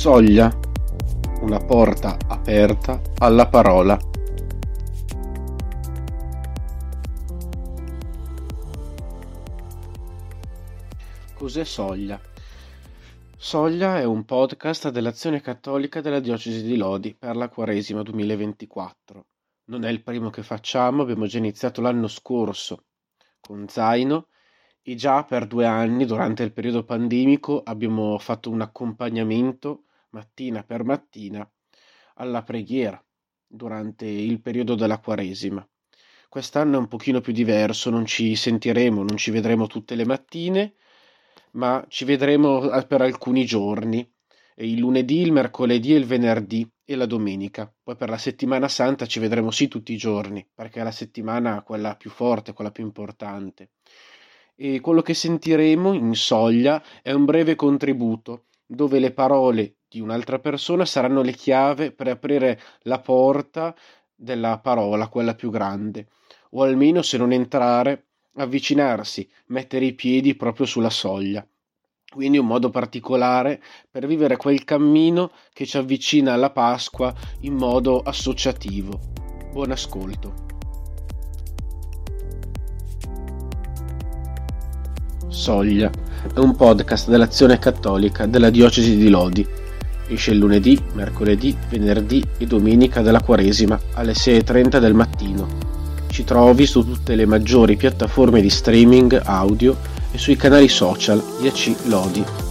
Soglia, una porta aperta alla parola. Cos'è Soglia? Soglia è un podcast dell'Azione Cattolica della Diocesi di Lodi per la Quaresima 2024. Non è il primo che facciamo, abbiamo già iniziato l'anno scorso con Zaino e già per due anni durante il periodo pandemico abbiamo fatto un accompagnamento mattina per mattina alla preghiera durante il periodo della Quaresima. Quest'anno è un pochino più diverso, non ci sentiremo, non ci vedremo tutte le mattine, ma ci vedremo per alcuni giorni, il lunedì, il mercoledì il venerdì e la domenica. Poi per la settimana santa ci vedremo sì tutti i giorni, perché è la settimana quella più forte, quella più importante. E quello che sentiremo in soglia è un breve contributo dove le parole di un'altra persona saranno le chiave per aprire la porta della parola, quella più grande, o almeno se non entrare, avvicinarsi, mettere i piedi proprio sulla soglia. Quindi un modo particolare per vivere quel cammino che ci avvicina alla Pasqua in modo associativo. Buon ascolto. Soglia è un podcast dell'Azione Cattolica della Diocesi di Lodi. Esce il lunedì, mercoledì, venerdì e domenica della Quaresima alle 6.30 del mattino. Ci trovi su tutte le maggiori piattaforme di streaming audio e sui canali social 10 Lodi.